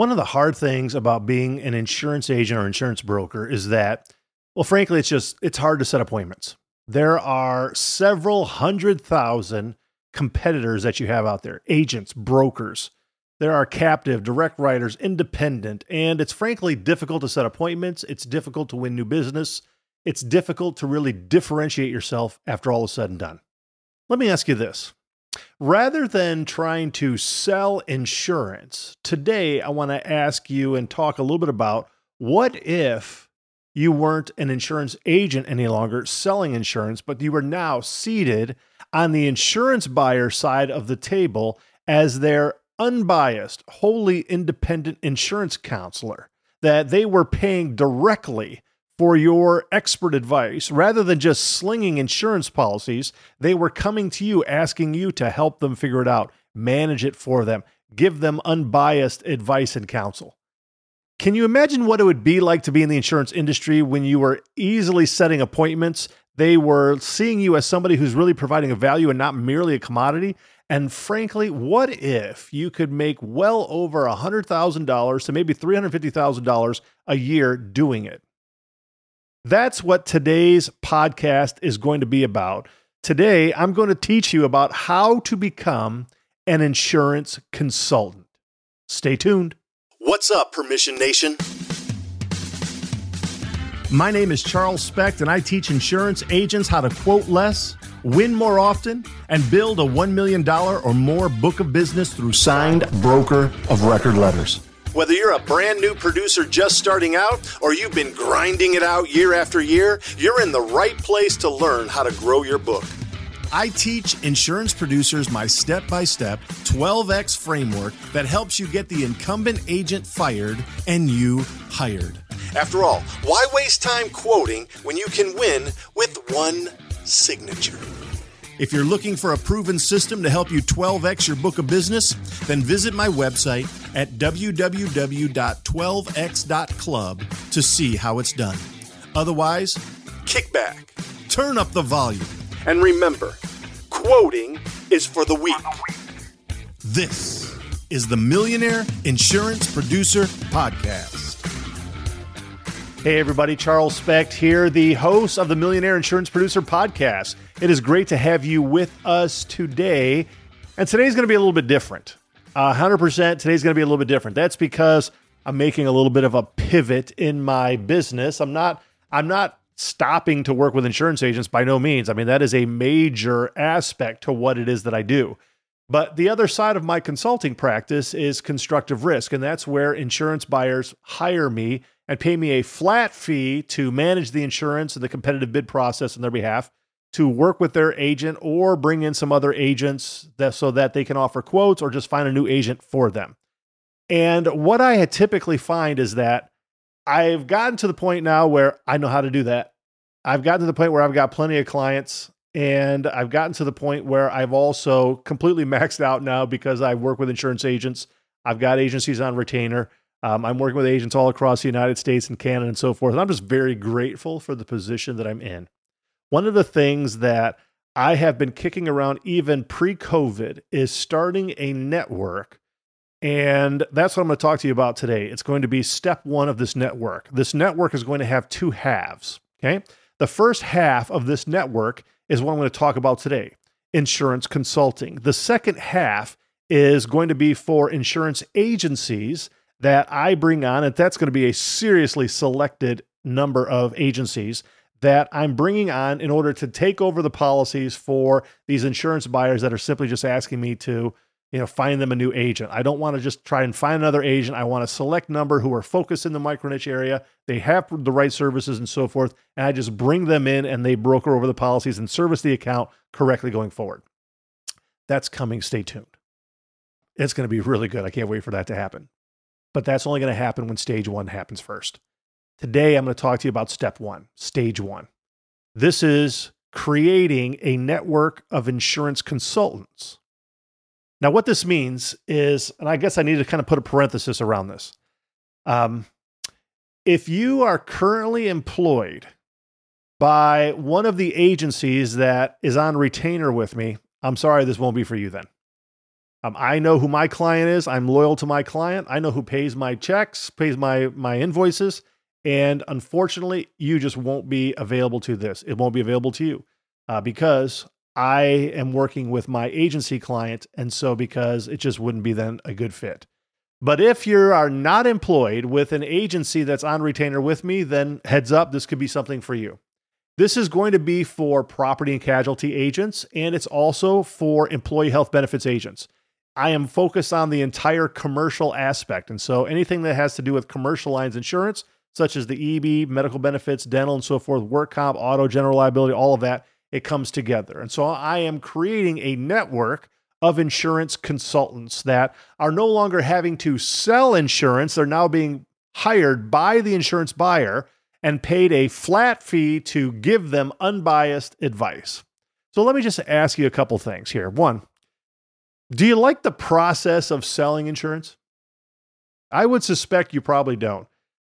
One of the hard things about being an insurance agent or insurance broker is that, well, frankly, it's just it's hard to set appointments. There are several hundred thousand competitors that you have out there, agents, brokers. There are captive, direct writers, independent, and it's frankly difficult to set appointments. It's difficult to win new business. It's difficult to really differentiate yourself after all is said and done. Let me ask you this Rather than trying to sell insurance, today I want to ask you and talk a little bit about what if you weren't an insurance agent any longer selling insurance, but you were now seated on the insurance buyer side of the table as their unbiased, wholly independent insurance counselor, that they were paying directly for your expert advice. Rather than just slinging insurance policies, they were coming to you asking you to help them figure it out, manage it for them, give them unbiased advice and counsel. Can you imagine what it would be like to be in the insurance industry when you were easily setting appointments? They were seeing you as somebody who's really providing a value and not merely a commodity. And frankly, what if you could make well over $100,000 to maybe $350,000 a year doing it? That's what today's podcast is going to be about. Today, I'm going to teach you about how to become an insurance consultant. Stay tuned. What's up, Permission Nation? My name is Charles Specht, and I teach insurance agents how to quote less, win more often, and build a $1 million or more book of business through signed broker of record letters. Whether you're a brand new producer just starting out or you've been grinding it out year after year, you're in the right place to learn how to grow your book. I teach insurance producers my step by step 12x framework that helps you get the incumbent agent fired and you hired. After all, why waste time quoting when you can win with one signature? If you're looking for a proven system to help you 12x your book of business, then visit my website at www.12x.club to see how it's done. Otherwise, kick back, turn up the volume, and remember quoting is for the weak. This is the Millionaire Insurance Producer Podcast. Hey, everybody, Charles Specht here, the host of the Millionaire Insurance Producer Podcast. It is great to have you with us today. And today's going to be a little bit different. Uh, 100% today's going to be a little bit different. That's because I'm making a little bit of a pivot in my business. I'm not I'm not stopping to work with insurance agents by no means. I mean, that is a major aspect to what it is that I do. But the other side of my consulting practice is constructive risk, and that's where insurance buyers hire me and pay me a flat fee to manage the insurance and the competitive bid process on their behalf, to work with their agent or bring in some other agents that, so that they can offer quotes or just find a new agent for them. And what I typically find is that I've gotten to the point now where I know how to do that. I've gotten to the point where I've got plenty of clients and I've gotten to the point where I've also completely maxed out now because I work with insurance agents. I've got agencies on retainer. Um, I'm working with agents all across the United States and Canada and so forth. And I'm just very grateful for the position that I'm in. One of the things that I have been kicking around even pre COVID is starting a network. And that's what I'm going to talk to you about today. It's going to be step one of this network. This network is going to have two halves. Okay. The first half of this network is what I'm going to talk about today insurance consulting. The second half is going to be for insurance agencies that I bring on, and that's going to be a seriously selected number of agencies that I'm bringing on in order to take over the policies for these insurance buyers that are simply just asking me to, you know, find them a new agent. I don't want to just try and find another agent. I want a select number who are focused in the micro niche area. They have the right services and so forth, and I just bring them in and they broker over the policies and service the account correctly going forward. That's coming. Stay tuned. It's going to be really good. I can't wait for that to happen but that's only going to happen when stage one happens first. Today, I'm going to talk to you about step one, stage one. This is creating a network of insurance consultants. Now, what this means is, and I guess I need to kind of put a parenthesis around this. Um, if you are currently employed by one of the agencies that is on retainer with me, I'm sorry, this won't be for you then. Um, I know who my client is. I'm loyal to my client. I know who pays my checks, pays my my invoices, and unfortunately, you just won't be available to this. It won't be available to you uh, because I am working with my agency client, and so because it just wouldn't be then a good fit. But if you are not employed with an agency that's on retainer with me, then heads up, this could be something for you. This is going to be for property and casualty agents, and it's also for employee health benefits agents. I am focused on the entire commercial aspect. And so anything that has to do with commercial lines insurance, such as the EB, medical benefits, dental, and so forth, work comp, auto, general liability, all of that, it comes together. And so I am creating a network of insurance consultants that are no longer having to sell insurance. They're now being hired by the insurance buyer and paid a flat fee to give them unbiased advice. So let me just ask you a couple things here. One, do you like the process of selling insurance? I would suspect you probably don't.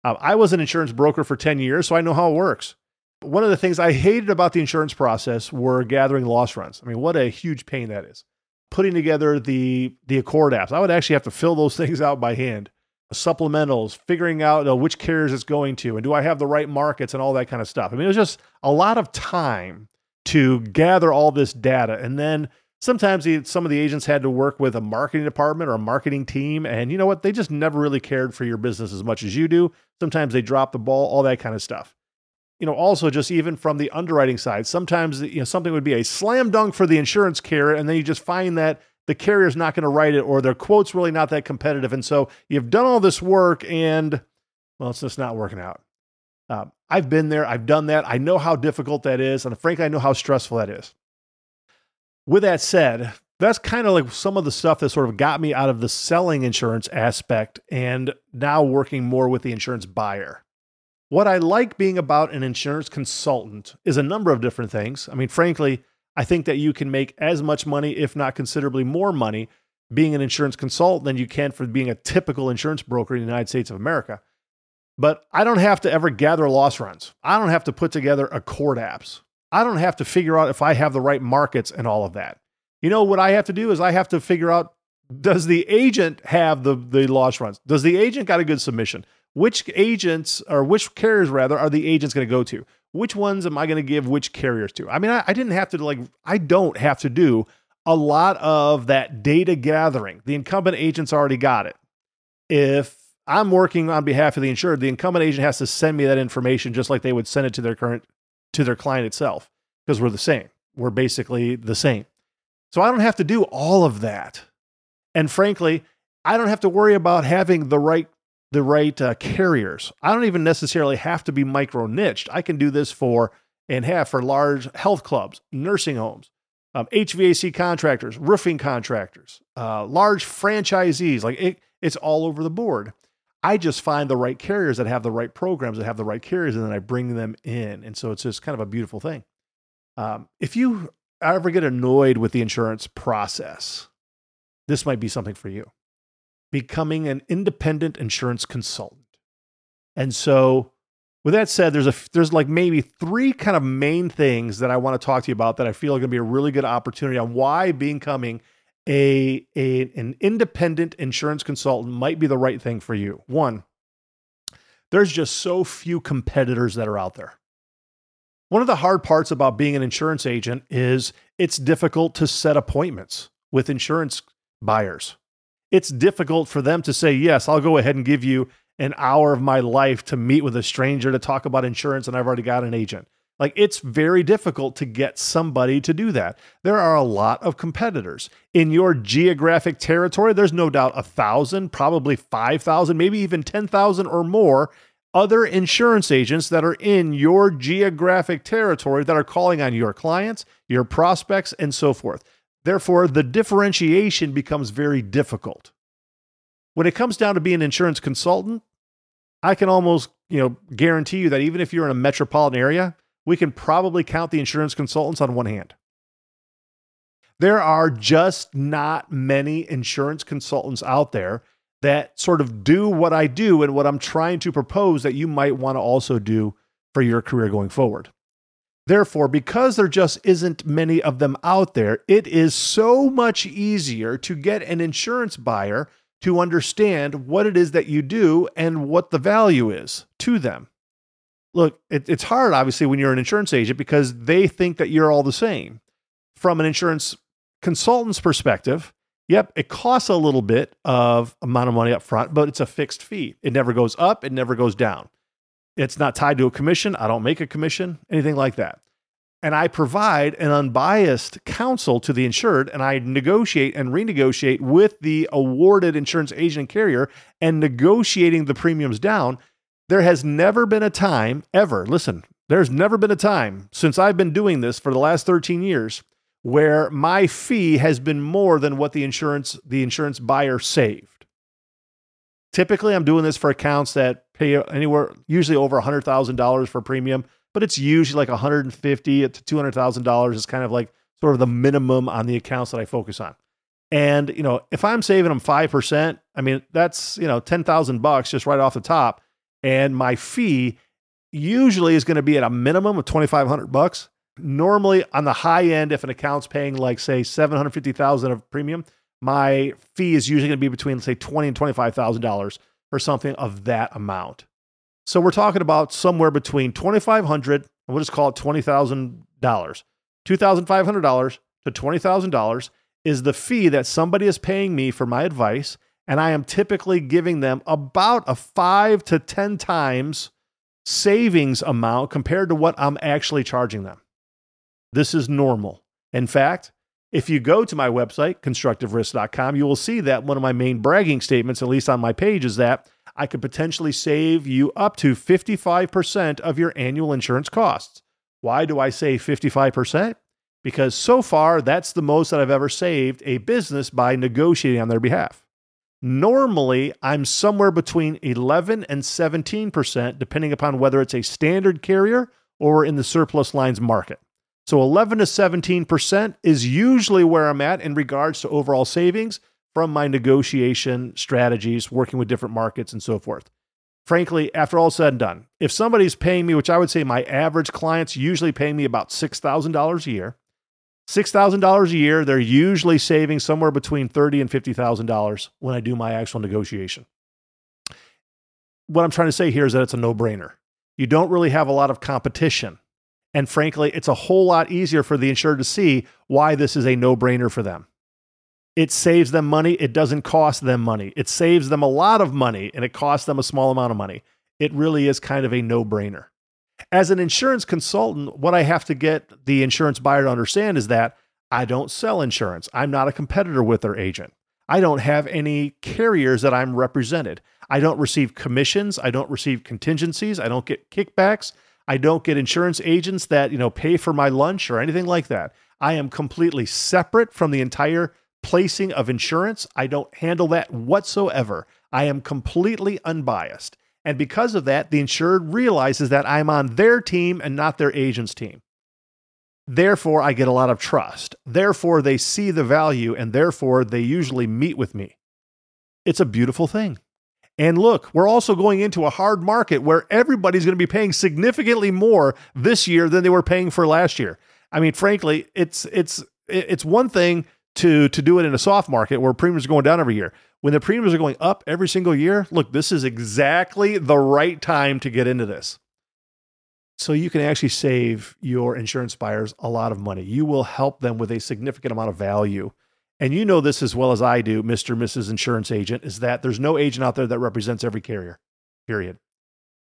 Uh, I was an insurance broker for 10 years, so I know how it works. One of the things I hated about the insurance process were gathering loss runs. I mean, what a huge pain that is. Putting together the the ACORD apps. I would actually have to fill those things out by hand. Supplementals, figuring out which carriers it's going to, and do I have the right markets and all that kind of stuff. I mean, it was just a lot of time to gather all this data and then sometimes the, some of the agents had to work with a marketing department or a marketing team and you know what? They just never really cared for your business as much as you do. Sometimes they drop the ball all that kind of stuff. You know also just even from the underwriting side sometimes you know something would be a slam dunk for the insurance carrier and then you just find that the carrier's not going to write it or their quote's really not that competitive and so you've done all this work and well it's just not working out. Uh, i've been there i've done that i know how difficult that is and frankly i know how stressful that is with that said, that's kind of like some of the stuff that sort of got me out of the selling insurance aspect and now working more with the insurance buyer. What I like being about an insurance consultant is a number of different things. I mean, frankly, I think that you can make as much money, if not considerably more money, being an insurance consultant than you can for being a typical insurance broker in the United States of America. But I don't have to ever gather loss runs. I don't have to put together ACORD apps. I don't have to figure out if I have the right markets and all of that. You know what I have to do is I have to figure out does the agent have the the loss runs? Does the agent got a good submission? Which agents or which carriers rather are the agents going to go to? Which ones am I going to give which carriers to? I mean, I, I didn't have to like I don't have to do a lot of that data gathering. The incumbent agents already got it. If I'm working on behalf of the insured, the incumbent agent has to send me that information just like they would send it to their current to their client itself because we're the same. We're basically the same. So I don't have to do all of that. And frankly, I don't have to worry about having the right the right uh, carriers. I don't even necessarily have to be micro niched. I can do this for and have for large health clubs, nursing homes, um, HVAC contractors, roofing contractors, uh, large franchisees. Like it, it's all over the board. I just find the right carriers that have the right programs that have the right carriers, and then I bring them in. And so it's just kind of a beautiful thing. Um, if you ever get annoyed with the insurance process, this might be something for you. Becoming an independent insurance consultant. And so, with that said, there's a there's like maybe three kind of main things that I want to talk to you about that I feel are going to be a really good opportunity on why becoming a, a an independent insurance consultant might be the right thing for you. One, there's just so few competitors that are out there. One of the hard parts about being an insurance agent is it's difficult to set appointments with insurance buyers. It's difficult for them to say, Yes, I'll go ahead and give you an hour of my life to meet with a stranger to talk about insurance, and I've already got an agent. Like it's very difficult to get somebody to do that. There are a lot of competitors in your geographic territory. There's no doubt a thousand, probably 5,000, maybe even 10,000 or more other insurance agents that are in your geographic territory that are calling on your clients, your prospects, and so forth. Therefore, the differentiation becomes very difficult. When it comes down to being an insurance consultant, I can almost, you know, guarantee you that even if you're in a metropolitan area, we can probably count the insurance consultants on one hand. There are just not many insurance consultants out there that sort of do what I do and what I'm trying to propose that you might want to also do for your career going forward. Therefore, because there just isn't many of them out there, it is so much easier to get an insurance buyer to understand what it is that you do and what the value is to them. Look, it, it's hard, obviously, when you're an insurance agent because they think that you're all the same. From an insurance consultant's perspective, yep, it costs a little bit of amount of money up front, but it's a fixed fee. It never goes up, it never goes down. It's not tied to a commission. I don't make a commission, anything like that. And I provide an unbiased counsel to the insured, and I negotiate and renegotiate with the awarded insurance agent and carrier and negotiating the premiums down. There has never been a time, ever, listen, there's never been a time since I've been doing this for the last 13 years where my fee has been more than what the insurance the insurance buyer saved. Typically, I'm doing this for accounts that pay anywhere usually over $100,000 for premium, but it's usually like 150 to $200,000 is kind of like sort of the minimum on the accounts that I focus on. And, you know, if I'm saving them 5%, I mean, that's, you know, 10,000 bucks just right off the top. And my fee usually is going to be at a minimum of 2,500 bucks. Normally, on the high end, if an account's paying like say seven hundred fifty thousand of premium, my fee is usually going to be between say twenty and twenty five thousand dollars for something of that amount. So we're talking about somewhere between twenty five hundred and we'll just call it twenty thousand dollars, two thousand five hundred dollars to twenty thousand dollars is the fee that somebody is paying me for my advice, and I am typically giving them about a five to ten times savings amount compared to what I'm actually charging them. This is normal. In fact, if you go to my website, constructiverisk.com, you will see that one of my main bragging statements, at least on my page, is that I could potentially save you up to 55% of your annual insurance costs. Why do I say 55%? Because so far, that's the most that I've ever saved a business by negotiating on their behalf. Normally, I'm somewhere between 11 and 17%, depending upon whether it's a standard carrier or in the surplus lines market. So 11 to 17% is usually where I'm at in regards to overall savings from my negotiation strategies, working with different markets and so forth. Frankly, after all said and done, if somebody's paying me, which I would say my average clients usually paying me about $6,000 a year, $6,000 a year, they're usually saving somewhere between $30 and $50,000 when I do my actual negotiation. What I'm trying to say here is that it's a no brainer. You don't really have a lot of competition and frankly, it's a whole lot easier for the insured to see why this is a no brainer for them. It saves them money. It doesn't cost them money. It saves them a lot of money and it costs them a small amount of money. It really is kind of a no brainer. As an insurance consultant, what I have to get the insurance buyer to understand is that I don't sell insurance. I'm not a competitor with their agent. I don't have any carriers that I'm represented. I don't receive commissions. I don't receive contingencies. I don't get kickbacks. I don't get insurance agents that, you know, pay for my lunch or anything like that. I am completely separate from the entire placing of insurance. I don't handle that whatsoever. I am completely unbiased. And because of that, the insured realizes that I'm on their team and not their agent's team. Therefore, I get a lot of trust. Therefore, they see the value and therefore they usually meet with me. It's a beautiful thing. And look, we're also going into a hard market where everybody's going to be paying significantly more this year than they were paying for last year. I mean, frankly, it's it's it's one thing to to do it in a soft market where premiums are going down every year. When the premiums are going up every single year, look, this is exactly the right time to get into this. So you can actually save your insurance buyers a lot of money. You will help them with a significant amount of value and you know this as well as I do, Mr. Mrs. Insurance Agent, is that there's no agent out there that represents every carrier, period.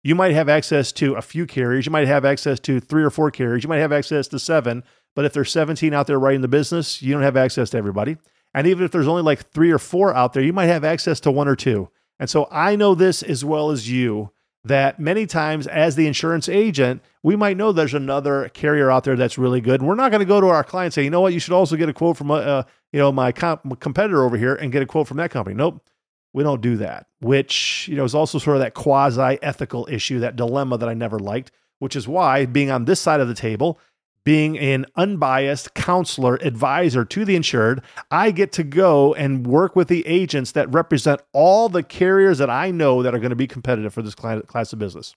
You might have access to a few carriers. You might have access to three or four carriers. You might have access to seven. But if there's 17 out there writing the business, you don't have access to everybody. And even if there's only like three or four out there, you might have access to one or two. And so I know this as well as you that many times as the insurance agent, we might know there's another carrier out there that's really good. And we're not going to go to our client and say, you know what, you should also get a quote from, uh, you know, my comp- competitor over here and get a quote from that company. Nope. We don't do that, which, you know, is also sort of that quasi ethical issue, that dilemma that I never liked, which is why being on this side of the table, being an unbiased counselor, advisor to the insured, I get to go and work with the agents that represent all the carriers that I know that are going to be competitive for this class of business.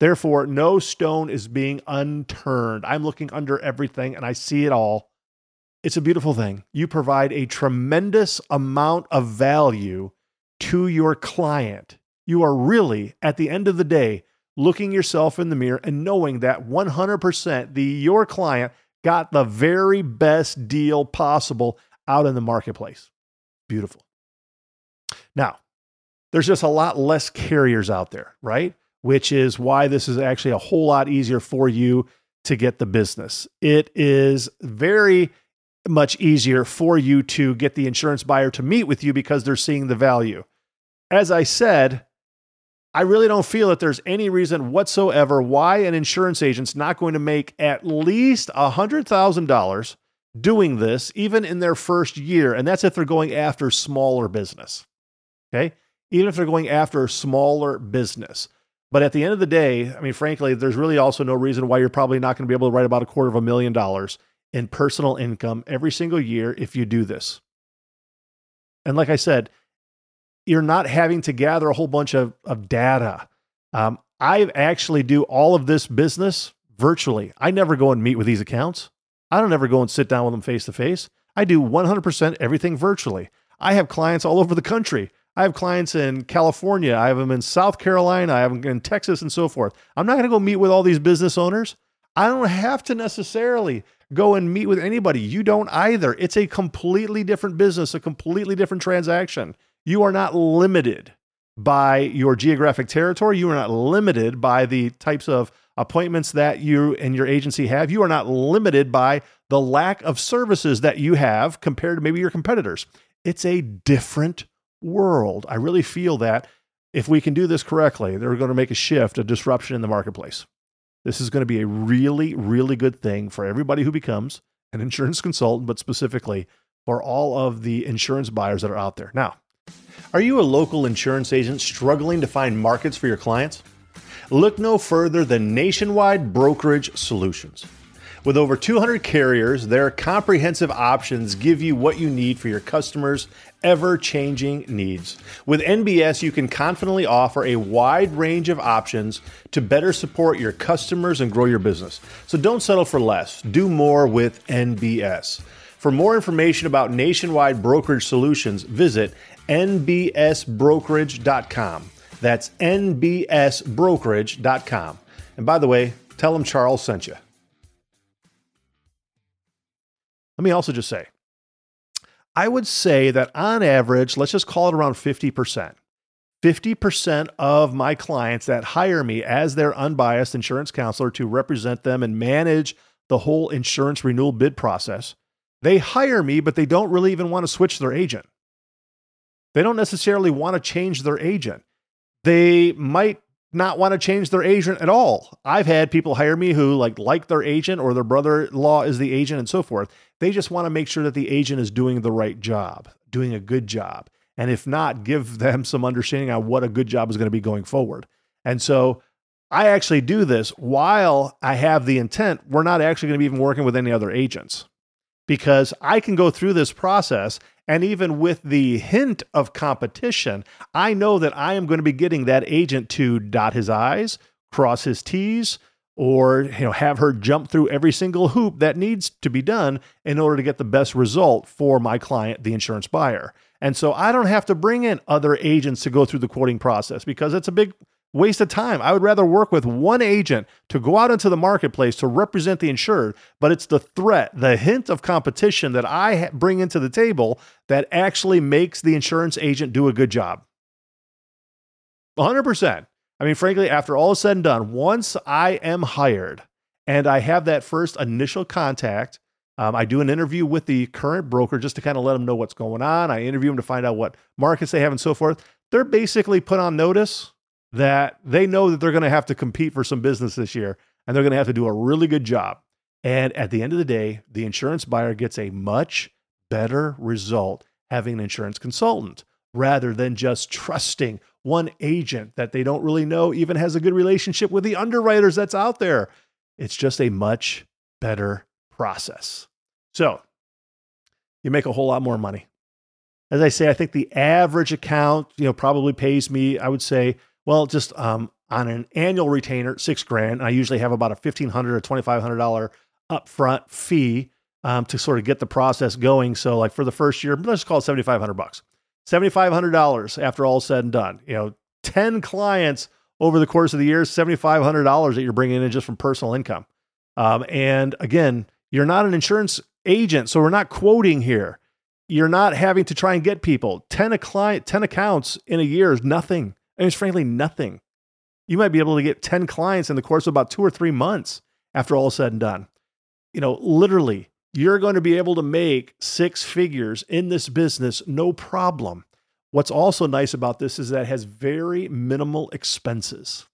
Therefore, no stone is being unturned. I'm looking under everything and I see it all. It's a beautiful thing. You provide a tremendous amount of value to your client. You are really, at the end of the day, looking yourself in the mirror and knowing that 100% the your client got the very best deal possible out in the marketplace. Beautiful. Now, there's just a lot less carriers out there, right? Which is why this is actually a whole lot easier for you to get the business. It is very much easier for you to get the insurance buyer to meet with you because they're seeing the value. As I said, I really don't feel that there's any reason whatsoever why an insurance agent's not going to make at least $100,000 doing this, even in their first year. And that's if they're going after smaller business. Okay. Even if they're going after smaller business. But at the end of the day, I mean, frankly, there's really also no reason why you're probably not going to be able to write about a quarter of a million dollars in personal income every single year if you do this. And like I said, you're not having to gather a whole bunch of, of data. Um, I actually do all of this business virtually. I never go and meet with these accounts. I don't ever go and sit down with them face to face. I do 100% everything virtually. I have clients all over the country. I have clients in California. I have them in South Carolina. I have them in Texas and so forth. I'm not going to go meet with all these business owners. I don't have to necessarily go and meet with anybody. You don't either. It's a completely different business, a completely different transaction. You are not limited by your geographic territory. You are not limited by the types of appointments that you and your agency have. You are not limited by the lack of services that you have compared to maybe your competitors. It's a different world. I really feel that if we can do this correctly, they're going to make a shift, a disruption in the marketplace. This is going to be a really, really good thing for everybody who becomes an insurance consultant, but specifically for all of the insurance buyers that are out there. Now, are you a local insurance agent struggling to find markets for your clients? Look no further than Nationwide Brokerage Solutions. With over 200 carriers, their comprehensive options give you what you need for your customers' ever changing needs. With NBS, you can confidently offer a wide range of options to better support your customers and grow your business. So don't settle for less, do more with NBS. For more information about nationwide brokerage solutions, visit nbsbrokerage.com. That's nbsbrokerage.com. And by the way, tell them Charles sent you. Let me also just say, I would say that on average, let's just call it around 50%. 50% of my clients that hire me as their unbiased insurance counselor to represent them and manage the whole insurance renewal bid process, they hire me, but they don't really even want to switch their agent. They don't necessarily want to change their agent. They might not want to change their agent at all. I've had people hire me who like like their agent or their brother-in-law is the agent and so forth. They just want to make sure that the agent is doing the right job, doing a good job. And if not, give them some understanding on what a good job is going to be going forward. And so I actually do this while I have the intent. We're not actually going to be even working with any other agents because I can go through this process and even with the hint of competition, I know that I am going to be getting that agent to dot his I's, cross his T's, or you know have her jump through every single hoop that needs to be done in order to get the best result for my client the insurance buyer. And so i don't have to bring in other agents to go through the quoting process because it's a big waste of time. I would rather work with one agent to go out into the marketplace to represent the insured, but it's the threat, the hint of competition that I bring into the table that actually makes the insurance agent do a good job. 100%. I mean, frankly, after all is said and done, once I am hired and I have that first initial contact, um, I do an interview with the current broker just to kind of let them know what's going on. I interview them to find out what markets they have and so forth. They're basically put on notice that they know that they're going to have to compete for some business this year and they're going to have to do a really good job. And at the end of the day, the insurance buyer gets a much better result having an insurance consultant rather than just trusting one agent that they don't really know even has a good relationship with the underwriters that's out there. It's just a much better process. So you make a whole lot more money. As I say, I think the average account, you know, probably pays me, I would say, Well, just um, on an annual retainer, six grand. I usually have about a fifteen hundred or twenty five hundred dollar upfront fee um, to sort of get the process going. So, like for the first year, let's call it seventy five hundred bucks. Seventy five hundred dollars after all said and done. You know, ten clients over the course of the year, seventy five hundred dollars that you're bringing in just from personal income. Um, and again, you're not an insurance agent, so we're not quoting here. You're not having to try and get people. 10 a client, 10 accounts in a year is nothing. And it's frankly nothing. You might be able to get 10 clients in the course of about two or three months after all is said and done. You know, literally, you're going to be able to make six figures in this business, no problem. What's also nice about this is that it has very minimal expenses.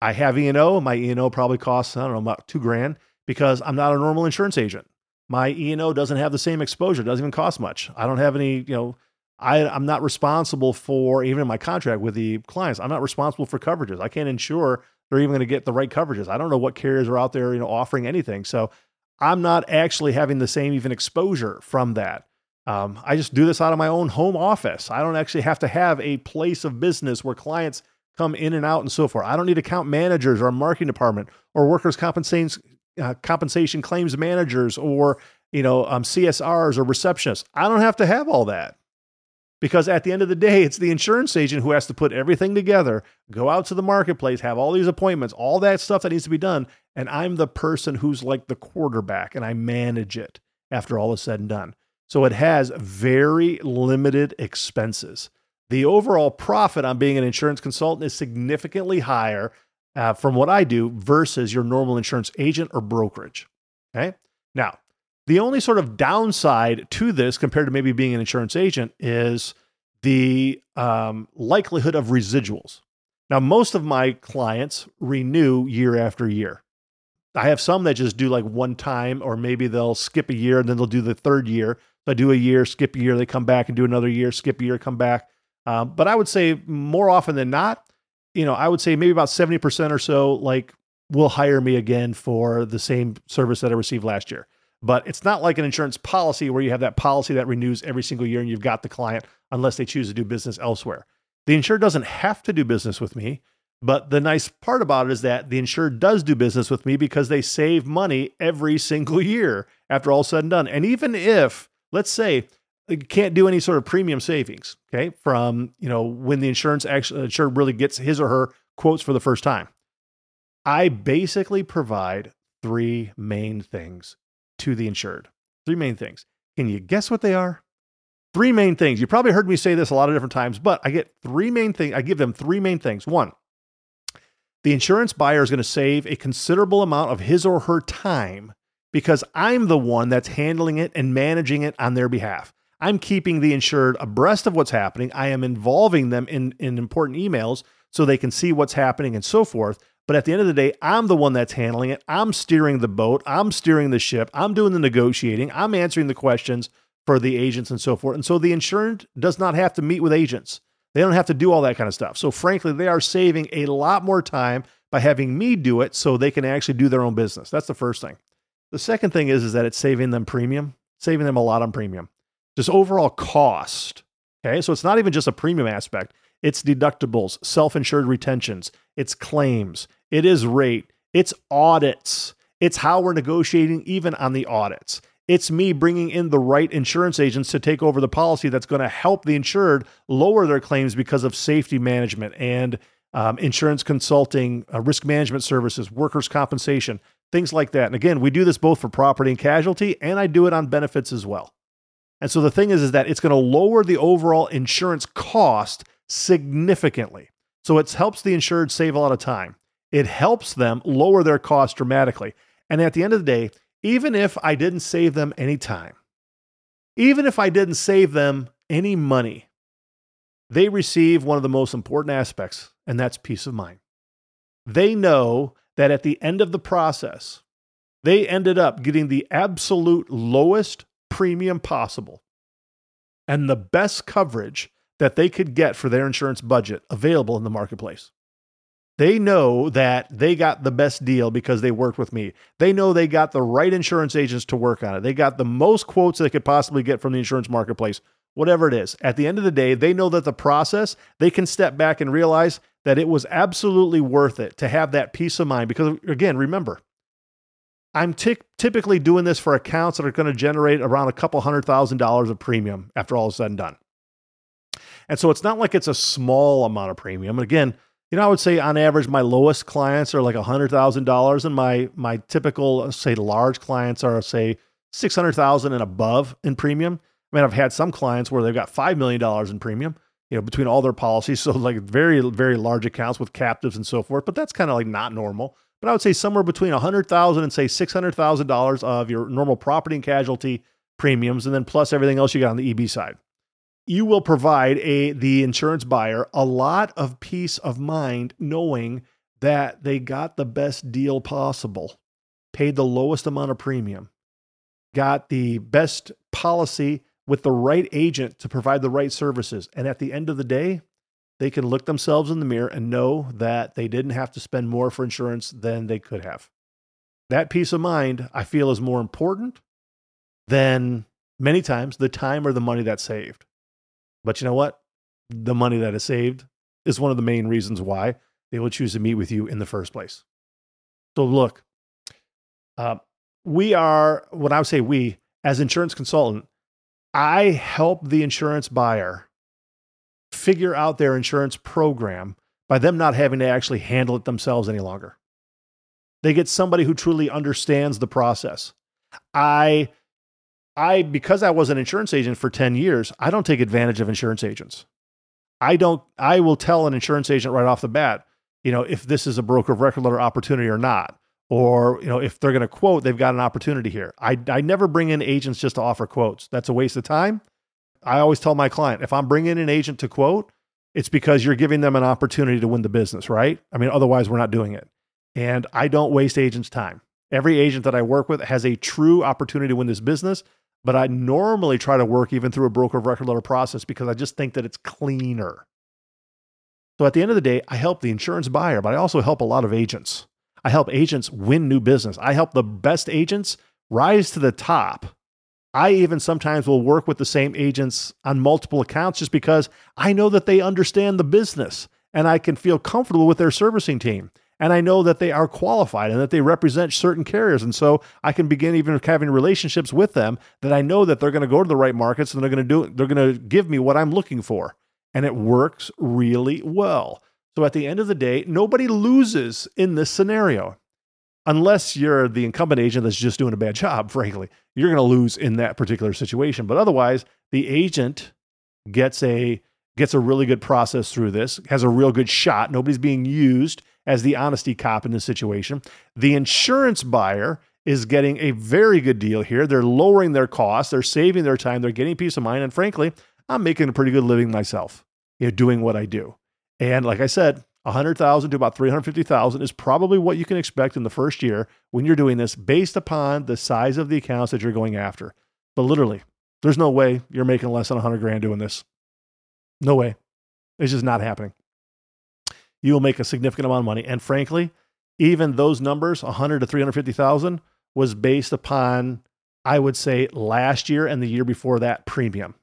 I have E&O. My E&O probably costs, I don't know, about two grand because I'm not a normal insurance agent. My E&O doesn't have the same exposure, doesn't even cost much. I don't have any, you know, I, I'm not responsible for, even in my contract with the clients, I'm not responsible for coverages. I can't ensure they're even going to get the right coverages. I don't know what carriers are out there, you know, offering anything. So I'm not actually having the same even exposure from that. Um, I just do this out of my own home office. I don't actually have to have a place of business where clients come in and out and so forth. I don't need account managers or a marketing department or workers' compensation uh, compensation claims managers or you know um, CSRs or receptionists. I don't have to have all that because at the end of the day, it's the insurance agent who has to put everything together, go out to the marketplace, have all these appointments, all that stuff that needs to be done, and I'm the person who's like the quarterback and I manage it after all is said and done. So it has very limited expenses. The overall profit on being an insurance consultant is significantly higher uh, from what I do versus your normal insurance agent or brokerage. Okay. Now, the only sort of downside to this compared to maybe being an insurance agent is the um, likelihood of residuals. Now, most of my clients renew year after year. I have some that just do like one time, or maybe they'll skip a year and then they'll do the third year. So I do a year, skip a year, they come back and do another year, skip a year, come back. Um, but I would say more often than not, you know, I would say maybe about 70% or so like will hire me again for the same service that I received last year. But it's not like an insurance policy where you have that policy that renews every single year and you've got the client unless they choose to do business elsewhere. The insured doesn't have to do business with me, but the nice part about it is that the insured does do business with me because they save money every single year after all said and done. And even if, let's say, you can't do any sort of premium savings, okay, from you know when the insurance actually insured really gets his or her quotes for the first time. I basically provide three main things to the insured. Three main things. Can you guess what they are? Three main things. You probably heard me say this a lot of different times, but I get three main things. I give them three main things. One, the insurance buyer is going to save a considerable amount of his or her time because I'm the one that's handling it and managing it on their behalf. I'm keeping the insured abreast of what's happening. I am involving them in, in important emails so they can see what's happening and so forth. But at the end of the day, I'm the one that's handling it. I'm steering the boat. I'm steering the ship. I'm doing the negotiating. I'm answering the questions for the agents and so forth. And so the insured does not have to meet with agents. They don't have to do all that kind of stuff. So frankly, they are saving a lot more time by having me do it so they can actually do their own business. That's the first thing. The second thing is, is that it's saving them premium, saving them a lot on premium just overall cost. Okay. So it's not even just a premium aspect, it's deductibles, self insured retentions, it's claims, it is rate, it's audits, it's how we're negotiating even on the audits. It's me bringing in the right insurance agents to take over the policy that's going to help the insured lower their claims because of safety management and um, insurance consulting, uh, risk management services, workers' compensation, things like that. And again, we do this both for property and casualty, and I do it on benefits as well. And so the thing is, is that it's going to lower the overall insurance cost significantly. So it helps the insured save a lot of time. It helps them lower their cost dramatically. And at the end of the day, even if I didn't save them any time, even if I didn't save them any money, they receive one of the most important aspects, and that's peace of mind. They know that at the end of the process, they ended up getting the absolute lowest premium possible and the best coverage that they could get for their insurance budget available in the marketplace. They know that they got the best deal because they worked with me. They know they got the right insurance agents to work on it. They got the most quotes they could possibly get from the insurance marketplace, whatever it is. At the end of the day, they know that the process, they can step back and realize that it was absolutely worth it to have that peace of mind. Because again, remember, I'm t- typically doing this for accounts that are going to generate around a couple hundred thousand dollars of premium after all is said and done. And so it's not like it's a small amount of premium. And again, you know, I would say on average, my lowest clients are like hundred thousand dollars, and my my typical, uh, say, large clients are say six hundred thousand and above in premium. I mean, I've had some clients where they've got five million dollars in premium, you know, between all their policies. So like very very large accounts with captives and so forth. But that's kind of like not normal. But I would say somewhere between a hundred thousand and say six hundred thousand dollars of your normal property and casualty premiums, and then plus everything else you got on the EB side you will provide a the insurance buyer a lot of peace of mind knowing that they got the best deal possible, paid the lowest amount of premium, got the best policy with the right agent to provide the right services. And at the end of the day, they can look themselves in the mirror and know that they didn't have to spend more for insurance than they could have. That peace of mind, I feel, is more important than many times the time or the money that's saved. But you know what? The money that is saved is one of the main reasons why they will choose to meet with you in the first place. So, look, uh, we are, when I would say we, as insurance consultant, I help the insurance buyer figure out their insurance program by them not having to actually handle it themselves any longer. They get somebody who truly understands the process. I I because I was an insurance agent for 10 years, I don't take advantage of insurance agents. I don't I will tell an insurance agent right off the bat, you know, if this is a broker of record letter opportunity or not. Or, you know, if they're going to quote, they've got an opportunity here. I, I never bring in agents just to offer quotes. That's a waste of time. I always tell my client if I'm bringing in an agent to quote, it's because you're giving them an opportunity to win the business, right? I mean, otherwise, we're not doing it. And I don't waste agents' time. Every agent that I work with has a true opportunity to win this business but I normally try to work even through a broker of record letter process because I just think that it's cleaner. So at the end of the day, I help the insurance buyer, but I also help a lot of agents. I help agents win new business. I help the best agents rise to the top. I even sometimes will work with the same agents on multiple accounts just because I know that they understand the business and I can feel comfortable with their servicing team and I know that they are qualified and that they represent certain carriers. And so I can begin even having relationships with them that I know that they're going to go to the right markets and they're going to do they're going to give me what I'm looking for. And it works really well. So at the end of the day, nobody loses in this scenario. Unless you're the incumbent agent that's just doing a bad job, frankly, you're going to lose in that particular situation. But otherwise, the agent gets a gets a really good process through this, has a real good shot. Nobody's being used as the honesty cop in this situation. The insurance buyer is getting a very good deal here. They're lowering their costs, they're saving their time, they're getting peace of mind. And frankly, I'm making a pretty good living myself, you know, doing what I do. And like I said, 100,000 to about 350,000 is probably what you can expect in the first year when you're doing this based upon the size of the accounts that you're going after. But literally, there's no way you're making less than 100 grand doing this. No way. It's just not happening you will make a significant amount of money. And frankly, even those numbers, 100 to 350,000, was based upon, I would say, last year and the year before that premium.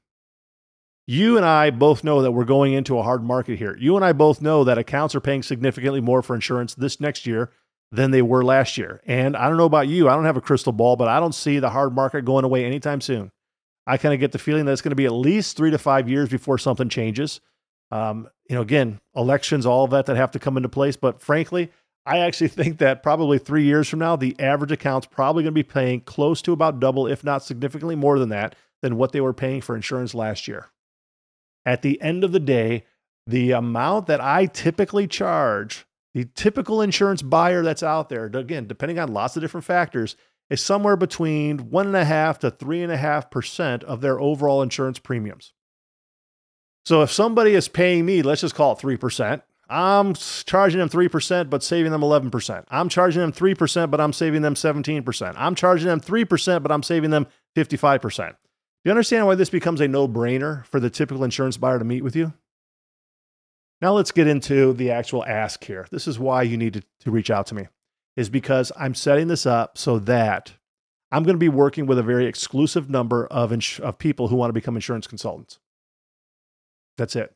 You and I both know that we're going into a hard market here. You and I both know that accounts are paying significantly more for insurance this next year than they were last year. And I don't know about you, I don't have a crystal ball, but I don't see the hard market going away anytime soon. I kind of get the feeling that it's going to be at least three to five years before something changes. Um, you know, again, elections, all of that that have to come into place. But frankly, I actually think that probably three years from now, the average account's probably going to be paying close to about double, if not significantly more than that, than what they were paying for insurance last year. At the end of the day, the amount that I typically charge, the typical insurance buyer that's out there, again, depending on lots of different factors, is somewhere between one and a half to three and a half percent of their overall insurance premiums. So if somebody is paying me, let's just call it 3%, I'm charging them 3%, but saving them 11%. I'm charging them 3%, but I'm saving them 17%. I'm charging them 3%, but I'm saving them 55%. Do you understand why this becomes a no brainer for the typical insurance buyer to meet with you? Now let's get into the actual ask here. This is why you need to, to reach out to me, is because I'm setting this up so that I'm going to be working with a very exclusive number of, ins- of people who want to become insurance consultants. That's it.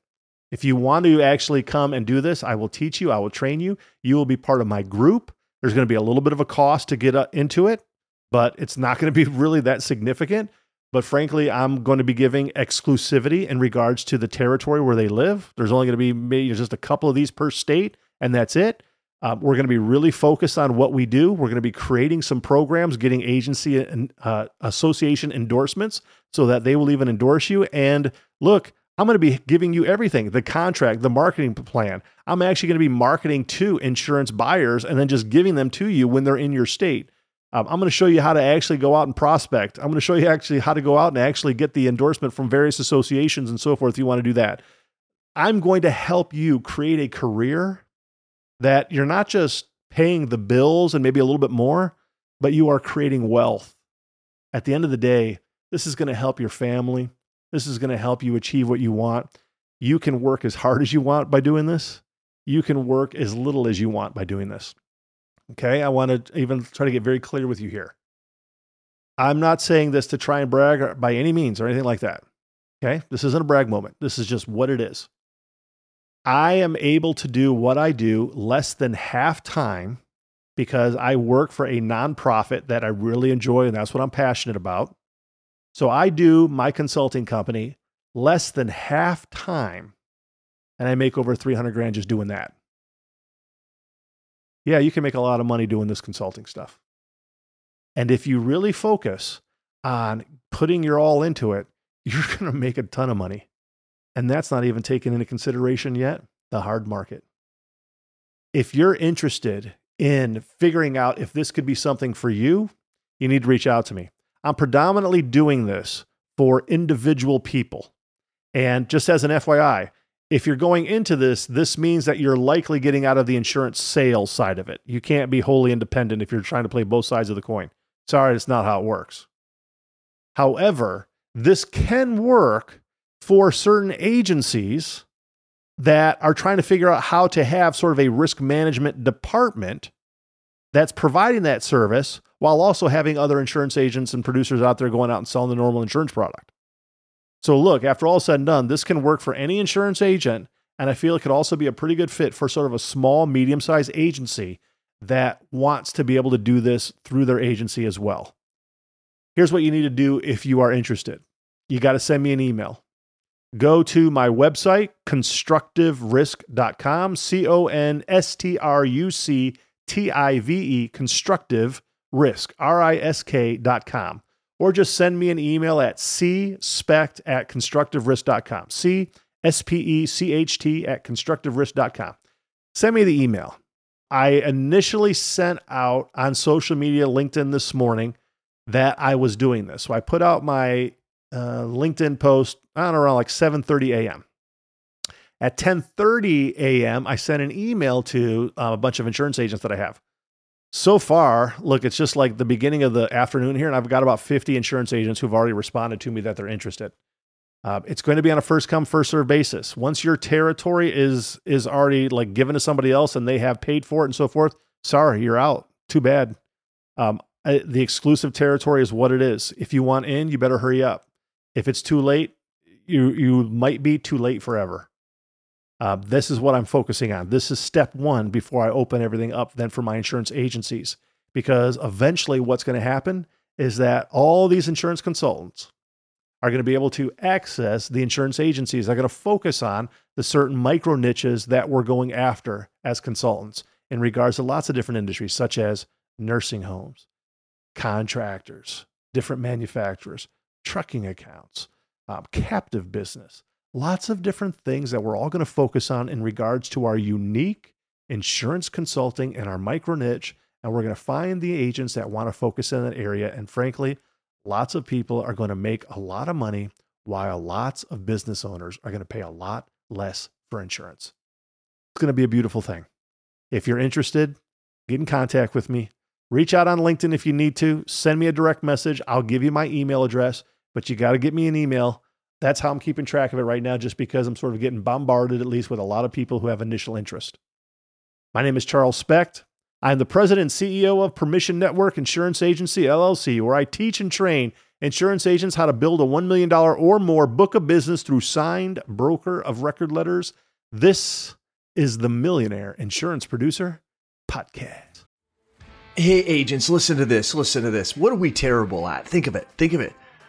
If you want to actually come and do this, I will teach you, I will train you. You will be part of my group. There's going to be a little bit of a cost to get uh, into it, but it's not going to be really that significant. But frankly, I'm going to be giving exclusivity in regards to the territory where they live. There's only going to be maybe just a couple of these per state, and that's it. Um, we're going to be really focused on what we do. We're going to be creating some programs, getting agency and uh, association endorsements so that they will even endorse you. And look, I'm going to be giving you everything the contract, the marketing plan. I'm actually going to be marketing to insurance buyers and then just giving them to you when they're in your state. Um, I'm going to show you how to actually go out and prospect. I'm going to show you actually how to go out and actually get the endorsement from various associations and so forth if you want to do that. I'm going to help you create a career that you're not just paying the bills and maybe a little bit more, but you are creating wealth. At the end of the day, this is going to help your family. This is going to help you achieve what you want. You can work as hard as you want by doing this. You can work as little as you want by doing this. Okay. I want to even try to get very clear with you here. I'm not saying this to try and brag by any means or anything like that. Okay. This isn't a brag moment. This is just what it is. I am able to do what I do less than half time because I work for a nonprofit that I really enjoy and that's what I'm passionate about. So I do my consulting company less than half time and I make over 300 grand just doing that. Yeah, you can make a lot of money doing this consulting stuff. And if you really focus on putting your all into it, you're going to make a ton of money. And that's not even taken into consideration yet the hard market. If you're interested in figuring out if this could be something for you, you need to reach out to me. I'm predominantly doing this for individual people. And just as an FYI, if you're going into this, this means that you're likely getting out of the insurance sales side of it. You can't be wholly independent if you're trying to play both sides of the coin. Sorry, it's not how it works. However, this can work for certain agencies that are trying to figure out how to have sort of a risk management department that's providing that service while also having other insurance agents and producers out there going out and selling the normal insurance product. So, look, after all said and done, this can work for any insurance agent. And I feel it could also be a pretty good fit for sort of a small, medium sized agency that wants to be able to do this through their agency as well. Here's what you need to do if you are interested you got to send me an email. Go to my website, constructiverisk.com, C O N S T R U C T I V E, constructive risk, R I S K.com. Or just send me an email at cspecht at constructiverisk.com. C S P E C H T at constructiverisk.com. Send me the email. I initially sent out on social media, LinkedIn this morning, that I was doing this. So I put out my uh, LinkedIn post on around like 7:30 a.m. At 10:30 a.m., I sent an email to uh, a bunch of insurance agents that I have so far, look, it's just like the beginning of the afternoon here, and I've got about 50 insurance agents who've already responded to me that they're interested. Uh, it's going to be on a first come first serve basis. Once your territory is is already like given to somebody else and they have paid for it and so forth, sorry, you're out. Too bad. Um, I, the exclusive territory is what it is. If you want in, you better hurry up. If it's too late, you you might be too late forever. Uh, this is what I'm focusing on. This is step one before I open everything up then for my insurance agencies. Because eventually, what's going to happen is that all these insurance consultants are going to be able to access the insurance agencies. They're going to focus on the certain micro niches that we're going after as consultants in regards to lots of different industries, such as nursing homes, contractors, different manufacturers, trucking accounts, um, captive business lots of different things that we're all going to focus on in regards to our unique insurance consulting and our micro niche. And we're going to find the agents that want to focus in that area. And frankly, lots of people are going to make a lot of money while lots of business owners are going to pay a lot less for insurance. It's going to be a beautiful thing. If you're interested, get in contact with me. Reach out on LinkedIn if you need to. Send me a direct message. I'll give you my email address, but you got to get me an email that's how I'm keeping track of it right now, just because I'm sort of getting bombarded, at least with a lot of people who have initial interest. My name is Charles Specht. I'm the president and CEO of Permission Network Insurance Agency, LLC, where I teach and train insurance agents how to build a $1 million or more book of business through signed broker of record letters This is the Millionaire Insurance Producer Podcast. Hey, agents, listen to this. Listen to this. What are we terrible at? Think of it. Think of it.